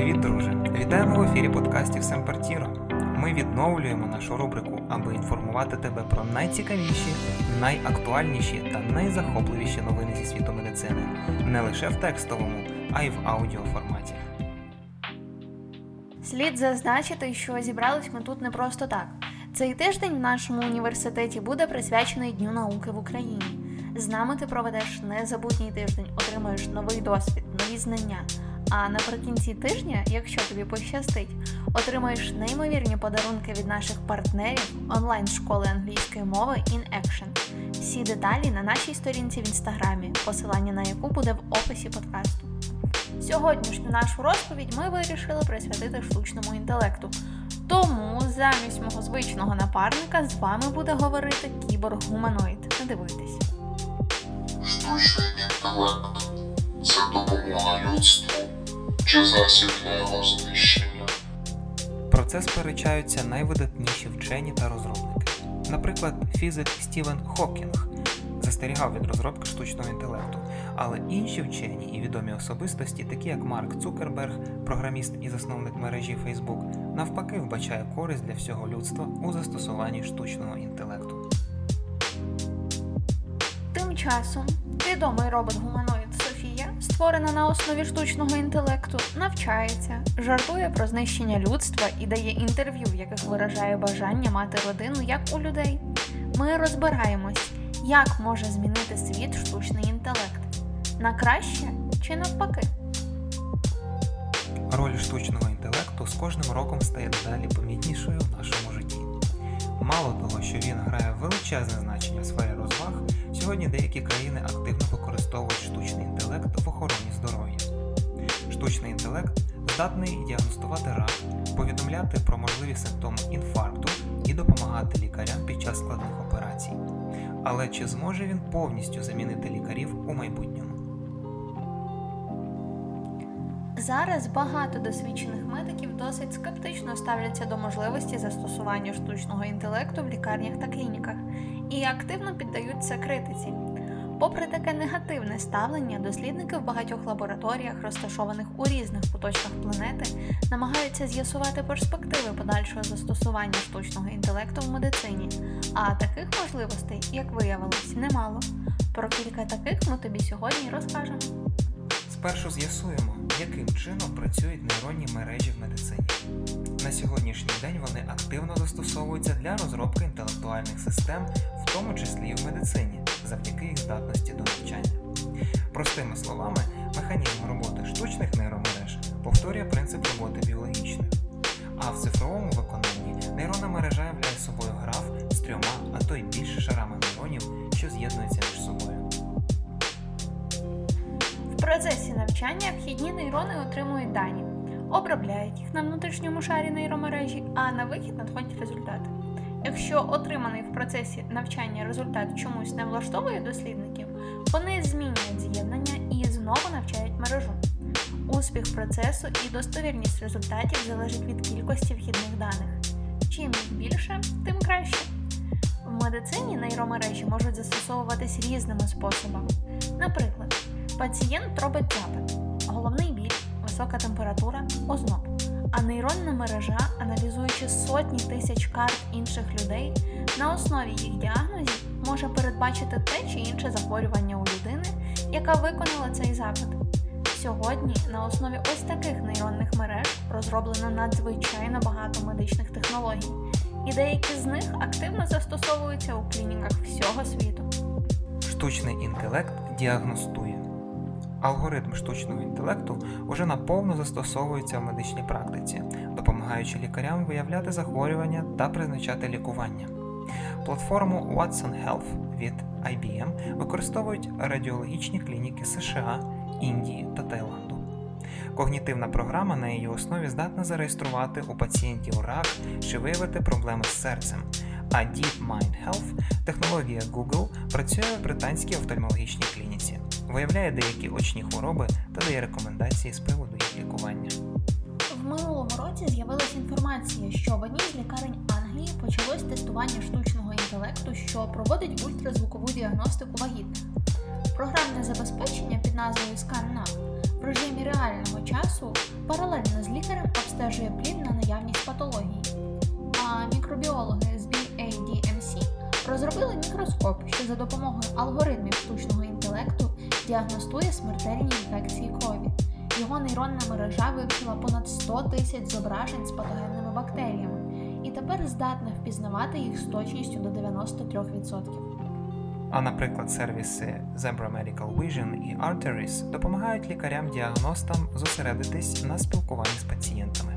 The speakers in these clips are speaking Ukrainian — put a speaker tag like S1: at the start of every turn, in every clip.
S1: Привіт, друже! Вітаємо в ефірі подкастів Семпертіро. Ми відновлюємо нашу рубрику, аби інформувати тебе про найцікавіші, найактуальніші та найзахопливіші новини зі світу медицини не лише в текстовому, а й в аудіоформаті.
S2: Слід зазначити, що зібрались ми тут не просто так. Цей тиждень в нашому університеті буде присвячений Дню науки в Україні. З нами ти проведеш незабутній тиждень, отримаєш новий досвід, нові знання. А наприкінці тижня, якщо тобі пощастить, отримаєш неймовірні подарунки від наших партнерів онлайн-школи англійської мови In Action. Всі деталі на нашій сторінці в інстаграмі, посилання на яку буде в описі подкасту. Сьогоднішню нашу розповідь ми вирішили присвятити штучному інтелекту. Тому замість мого звичного напарника з вами буде говорити кіборг-гуманоїд. Не дивуйтесь.
S3: Штучний інтелект це допомога людству чи засіб для його знищення.
S1: Про це сперечаються найвидатніші вчені та розробники. Наприклад, фізик Стівен Хокінг застерігав від розробки штучного інтелекту, але інші вчені і відомі особистості, такі як Марк Цукерберг, програміст і засновник мережі Facebook, навпаки вбачає користь для всього людства у застосуванні штучного інтелекту.
S2: Тим часом відомий робот-гуманоїд Софія, створена на основі штучного інтелекту, навчається, жартує про знищення людства і дає інтерв'ю, в яких виражає бажання мати родину як у людей. Ми розбираємось, як може змінити світ штучний інтелект на краще чи навпаки.
S1: Роль штучного інтелекту з кожним роком стає дедалі помітнішою в нашому житті. Мало того, що він грає величезне значення в сфері розваг, сьогодні деякі країни активно використовують штучний інтелект. Штучний інтелект здатний діагностувати рак, повідомляти про можливі симптоми інфаркту і допомагати лікарям під час складних операцій. Але чи зможе він повністю замінити лікарів у майбутньому?
S2: Зараз багато досвідчених медиків досить скептично ставляться до можливості застосування штучного інтелекту в лікарнях та клініках і активно піддаються критиці. Попри таке негативне ставлення, дослідники в багатьох лабораторіях, розташованих у різних куточках планети, намагаються з'ясувати перспективи подальшого застосування штучного інтелекту в медицині. А таких можливостей, як виявилось, немало. Про кілька таких ми тобі сьогодні розкажемо.
S1: Спершу з'ясуємо, яким чином працюють нейронні мережі в медицині. На сьогоднішній день вони активно застосовуються для розробки інтелектуальних систем, в тому числі і в медицині, завдяки їх здатності до навчання. Простими словами, механізм роботи штучних нейромереж повторює принцип роботи біологічної. А в цифровому виконанні нейронна мережа являє собою граф з трьома, а то й більше шарами нейронів, що з'єднуються між собою.
S2: В процесі навчання вхідні нейрони отримують дані, обробляють їх на внутрішньому шарі нейромережі, а на вихід надходять результати. Якщо отриманий в процесі навчання результат чомусь не влаштовує дослідників, вони змінюють з'єднання і знову навчають мережу. Успіх процесу і достовірність результатів залежить від кількості вхідних даних. Чим їх більше, тим краще. В медицині нейромережі можуть застосовуватись різними способами. Наприклад, пацієнт робить запит, головний біль, висока температура, озноб. А нейронна мережа, аналізуючи сотні тисяч карт інших людей, на основі їх діагнозів може передбачити те чи інше захворювання у людини, яка виконала цей запит. Сьогодні на основі ось таких нейронних мереж розроблено надзвичайно багато медичних технологій, і деякі з них активно застосовуються у клініках всього світу.
S1: Штучний інтелект діагностує. Алгоритм штучного інтелекту уже наповно застосовується в медичній практиці, допомагаючи лікарям виявляти захворювання та призначати лікування. Платформу Watson Health від IBM використовують радіологічні клініки США, Індії та Таїланду. Когнітивна програма на її основі здатна зареєструвати у пацієнтів рак чи виявити проблеми з серцем. А DeepMind Health, технологія Google, працює в британській офтальмологічній клініці, виявляє деякі очні хвороби та дає рекомендації з приводу їх лікування.
S2: В минулому році з'явилася інформація, що в одній з лікарень Англії почалось тестування штучного інтелекту, що проводить ультразвукову діагностику вагітних. Програмне забезпечення під назвою ScanNav в режимі реального часу паралельно з лікарем обстежує плід на наявність патології. А мікробіологи з BADMC розробили мікроскоп, що за допомогою алгоритмів штучного інтелекту діагностує смертельні інфекції крові. Його нейронна мережа вивчила понад 100 тисяч зображень з патогенними бактеріями і тепер здатна впізнавати їх з точністю до 93%.
S1: А наприклад, сервіси Zebra Medical Vision і Arteris допомагають лікарям-діагностам зосередитись на спілкуванні з пацієнтами,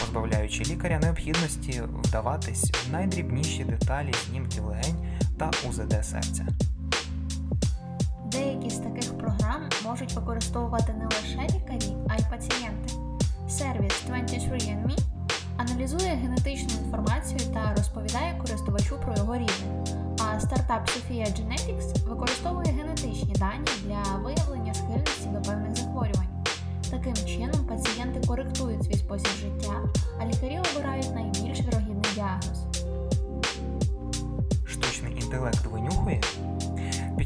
S1: позбавляючи лікаря необхідності вдаватись в найдрібніші деталі знімків легень та УЗД серця.
S2: Використовувати не лише лікарі, а й пацієнти. Сервіс 23andMe аналізує генетичну інформацію та розповідає користувачу про його рівень, а стартап Sophia Genetics використовує генетичні дані для виявлення схильності до певних захворювань. Таким чином, пацієнти коректують свій спосіб життя, а лікарі обирають найбільш вірогідний діагноз.
S1: Штучний інтелект винюхує.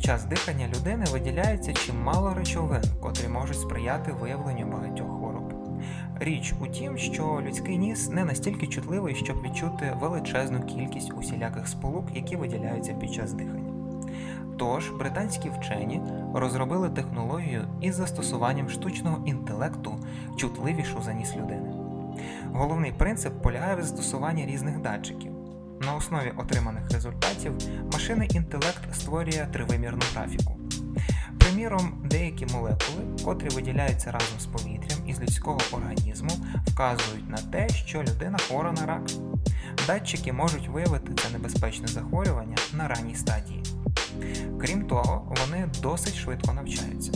S1: Час дихання людини виділяється чимало речовин, котрі можуть сприяти виявленню багатьох хвороб. Річ у тім, що людський ніс не настільки чутливий, щоб відчути величезну кількість усіляких сполук, які виділяються під час дихання. Тож британські вчені розробили технологію із застосуванням штучного інтелекту, чутливішу за ніс людини. Головний принцип полягає в застосуванні різних датчиків. На основі отриманих результатів машинний інтелект створює тривимірну графіку. Приміром, деякі молекули, котрі виділяються разом з повітрям із людського організму, вказують на те, що людина хвора на рак. Датчики можуть виявити це небезпечне захворювання на ранній стадії. Крім того, вони досить швидко навчаються.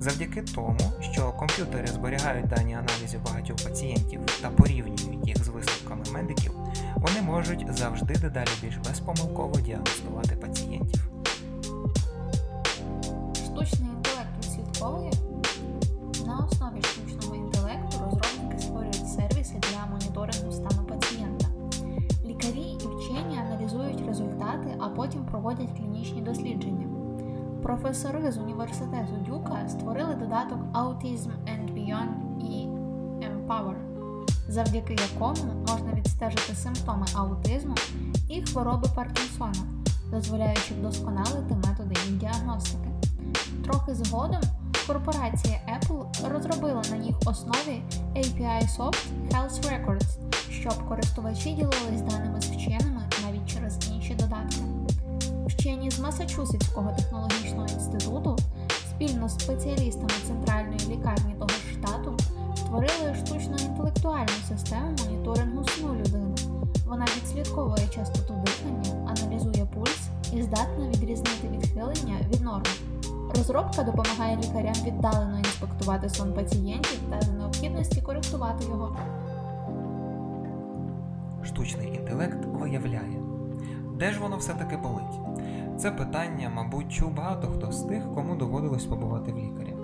S1: Завдяки тому, що комп'ютери зберігають дані аналізів багатьох пацієнтів та порівнюють їх з висновками медиків, вони можуть завжди дедалі більш безпомилково діагностувати пацієнтів.
S2: Штучний інтелект відслідковує. На основі штучного інтелекту розробники створюють сервіси для моніторингу стану пацієнта. Лікарі і вчені аналізують результати, а потім проводять клінічні дослідження. Професори з університету Дюка додаток Autism and Beyond і Empower, завдяки якому можна відстежити симптоми аутизму і хвороби Паркінсона, дозволяючи вдосконалити методи їх діагностики. Трохи згодом корпорація Apple розробила на їх основі API Soft Health Records, щоб користувачі ділились даними з вченими навіть через інші додатки. Вчені з Масачусетського технологічного інституту спільно з спеціалістами центральної лікарні того ж штату створили штучно-інтелектуальну систему моніторингу сну людини. Вона відслідковує частоту дихання, аналізує пульс і здатна відрізнити відхилення від норми. Розробка допомагає лікарям віддалено інспектувати сон пацієнтів та за необхідності коректувати його.
S1: Штучний інтелект виявляє, де ж воно все-таки болить. Це питання, мабуть, чув багато хто з тих, кому доводилось побувати в лікарі.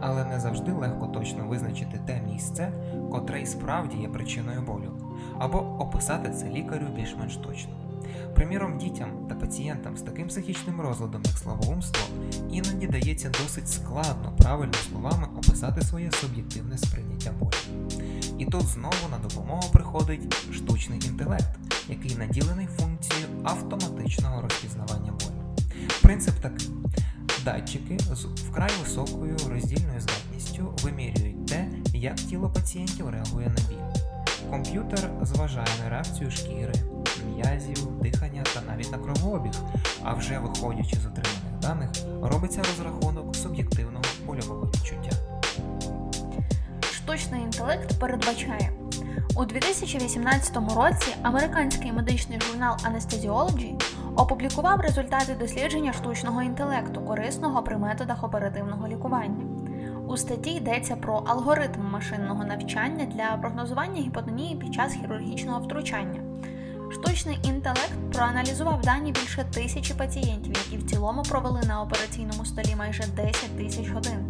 S1: Але не завжди легко точно визначити те місце, котре й справді є причиною болю, або описати це лікарю більш-менш точно. Приміром, дітям та пацієнтам з таким психічним розладом, як слабоумство, іноді дається досить складно правильно словами описати своє суб'єктивне сприйняття болю. І тут знову на допомогу приходить штучний інтелект, який наділений функцією автоматичного розпізнавання болю. Принцип такий: датчики з вкрай високою роздільною здатністю вимірюють те, як тіло пацієнтів реагує на біль. Комп'ютер зважає на реакцію шкіри, м'язів, дихання та навіть на кровообіг, а вже виходячи з отриманих даних, робиться розрахунок суб'єктивного больового відчуття.
S2: Штучний інтелект передбачає у 2018 році американський медичний журнал Anesthesiology опублікував результати дослідження штучного інтелекту, корисного при методах оперативного лікування. У статті йдеться про алгоритм машинного навчання для прогнозування гіпотонії під час хірургічного втручання. Штучний інтелект проаналізував дані більше тисячі пацієнтів, які в цілому провели на операційному столі майже 10 тисяч годин.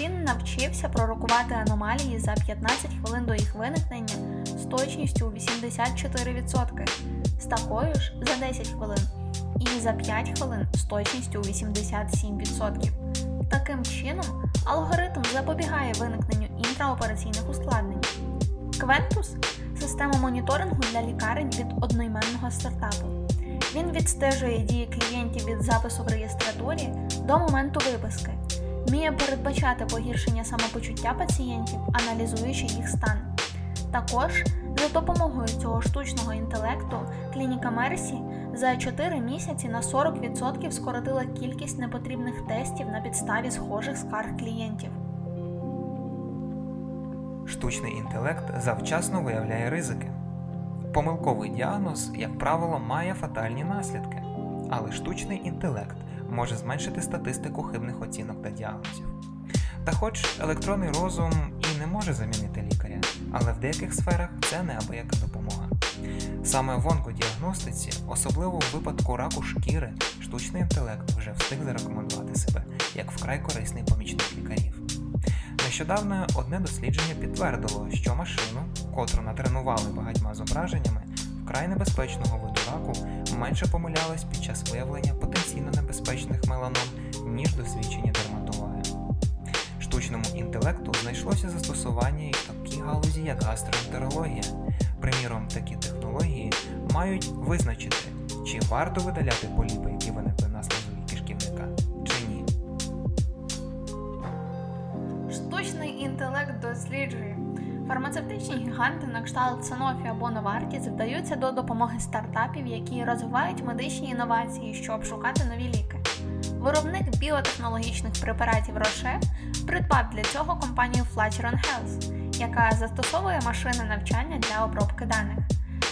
S2: Він навчився пророкувати аномалії за 15 хвилин до їх виникнення точністю 84%, з такою ж за 10 хвилин і за 5 хвилин з точністю 87%. Таким чином, алгоритм запобігає виникненню інтраопераційних ускладнень. Квентус система моніторингу для лікарень від одноіменного стартапу. Він відстежує дії клієнтів від запису в реєстратурі до моменту виписки, вміє передбачати погіршення самопочуття пацієнтів, аналізуючи їх стан. Також за допомогою цього штучного інтелекту клініка Мерсі за 4 місяці на 40% скоротила кількість непотрібних тестів на підставі схожих скарг клієнтів.
S1: Штучний інтелект завчасно виявляє ризики. Помилковий діагноз, як правило, має фатальні наслідки, але штучний інтелект може зменшити статистику хибних оцінок та діагнозів. Та хоч електронний розум не може замінити лікаря, але в деяких сферах це неабияка допомога. Саме в онкодіагностиці, особливо у випадку раку шкіри, штучний інтелект вже встиг зарекомендувати себе як вкрай корисний помічник лікарів. Нещодавно одне дослідження підтвердило, що машину, котру натренували багатьма зображеннями, вкрай небезпечного виду раку менше помилялась під час виявлення потенційно небезпечних меланом, ніж досвідчені дерматологи. Штучному інтелекту знайшлося застосування і в такій галузі, як гастроентерологія. Приміром, такі технології мають визначити, чи варто видаляти поліпи, які виникли на слизові кишківника, чи ні.
S2: Штучний інтелект досліджує. Фармацевтичні гіганти на кшталт Sanofi або Novartis вдаються до допомоги стартапів, які розвивають медичні інновації, щоб шукати нові ліки. Виробник біотехнологічних препаратів Roche придбав для цього компанію Flatiron Health, яка застосовує машини навчання для обробки даних.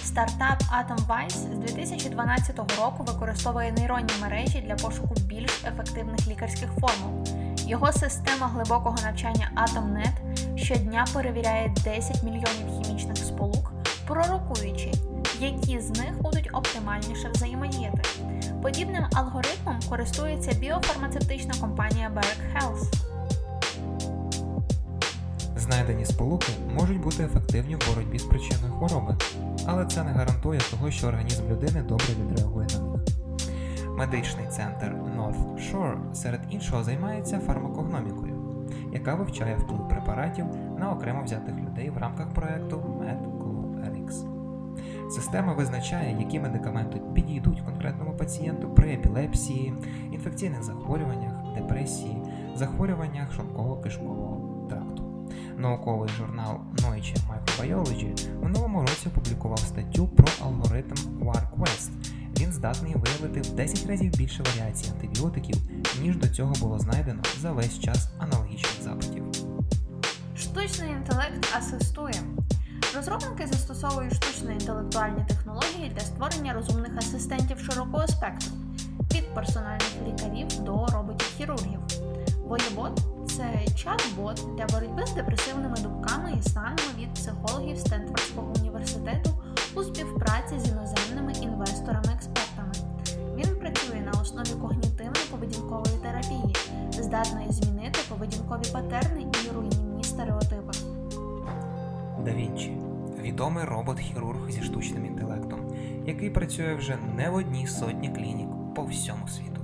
S2: Стартап AtomWise з 2012 року використовує нейронні мережі для пошуку більш ефективних лікарських формул. Його система глибокого навчання AtomNet щодня перевіряє 10 мільйонів хімічних сполук, пророкуючи, які з них будуть оптимальніше взаємодіяти. Подібним алгоритмом користується біофармацевтична компанія Berg Health.
S1: Знайдені сполуки можуть бути ефективні в боротьбі з причиною хвороби, але це не гарантує того, що організм людини добре відреагує на них. Медичний центр North Shore серед іншого займається фармакогномікою, яка вивчає вплив препаратів на окремо взятих людей в рамках проекту MedCluRx. Система визначає, які медикаменти підійдуть конкретному пацієнту при епілепсії, інфекційних захворюваннях, депресії, захворюваннях шлунково-кишкового тракту. Науковий журнал Nature Microbiology в новому році опублікував статтю про алгоритм WarQuest. Він здатний виявити в 10 разів більше варіацій антибіотиків, ніж до цього було знайдено за весь час аналогічних запитів.
S2: Штучний інтелект асистує. Розробники застосовують штучно-інтелектуальні технології для створення розумних асистентів широкого спектру від персональних лікарів до роботів-хірургів. Воєбот це чат-бот для боротьби з депресивними думками і станами від психологів Стенфордського університету у співпраці з іноземними інвесторами-експертами. Він працює на основі когнітивно-поведінкової терапії, здатної змінити поведінкові патерни
S1: Да Вінчі відомий робот-хірург зі штучним інтелектом, який працює вже не в одній сотні клінік по всьому світу.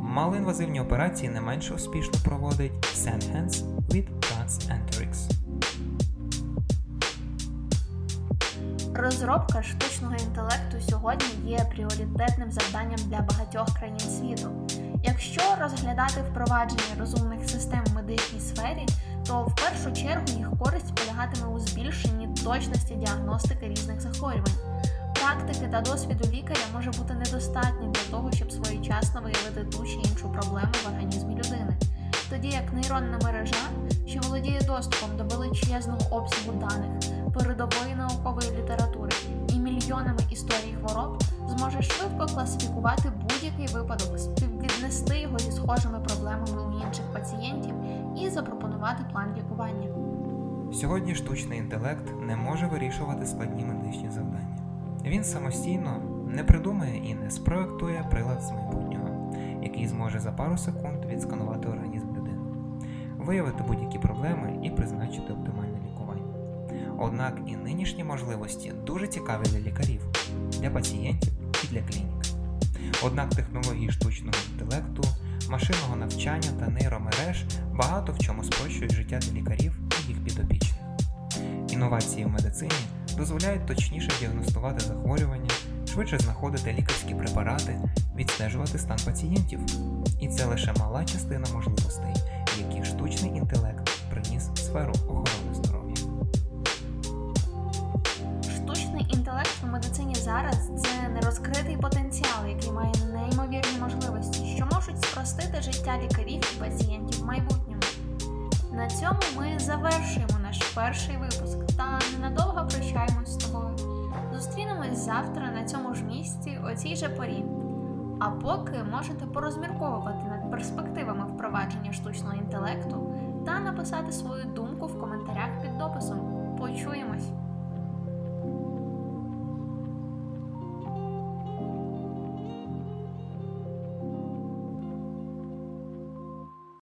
S1: Малоінвазивні операції не менш успішно проводить Senhance від Transenterix.
S2: Розробка штучного інтелекту сьогодні є пріоритетним завданням для багатьох країн світу. Якщо розглядати впровадження розумних систем медичній сфері, то в першу чергу їх користь полягатиме у збільшенні точності діагностики різних захворювань. Практики та досвіду лікаря може бути недостатні для того, щоб своєчасно виявити ту чи іншу проблему в організмі людини. Тоді як нейронна мережа, що володіє доступом до величезного обсягу даних, передової наукової літератури і мільйонами історій хвороб, зможе швидко класифікувати будь-який випадок, співвіднести його зі схожими проблемами у інших пацієнтів і запропонувати план лікування.
S1: Сьогодні штучний інтелект не може вирішувати складні медичні завдання. Він самостійно не придумає і не спроектує прилад з майбутнього, який зможе за пару секунд відсканувати організм людини, виявити будь-які проблеми і призначити оптимальне лікування. Однак і нинішні можливості дуже цікаві для лікарів, для пацієнтів і для клінік. Однак технології штучного інтелекту машинного навчання та нейромереж багато в чому спрощують життя для лікарів і їх підопічних. Інновації в медицині дозволяють точніше діагностувати захворювання, швидше знаходити лікарські препарати, відстежувати стан пацієнтів. І це лише мала частина можливостей, які штучний інтелект приніс в сферу охорони здоров'я.
S2: Штучний інтелект в медицині зараз це нерозкритий потенціал, який має неймовірні можливості, що можуть спростити життя лікарів і пацієнтів цьому ми завершуємо наш перший випуск та ненадовго прощаємось з тобою. Зустрінемось завтра на цьому ж місці, о цій же порі. А поки можете порозмірковувати над перспективами впровадження штучного інтелекту та написати свою думку в коментарях під дописом. Почуємось!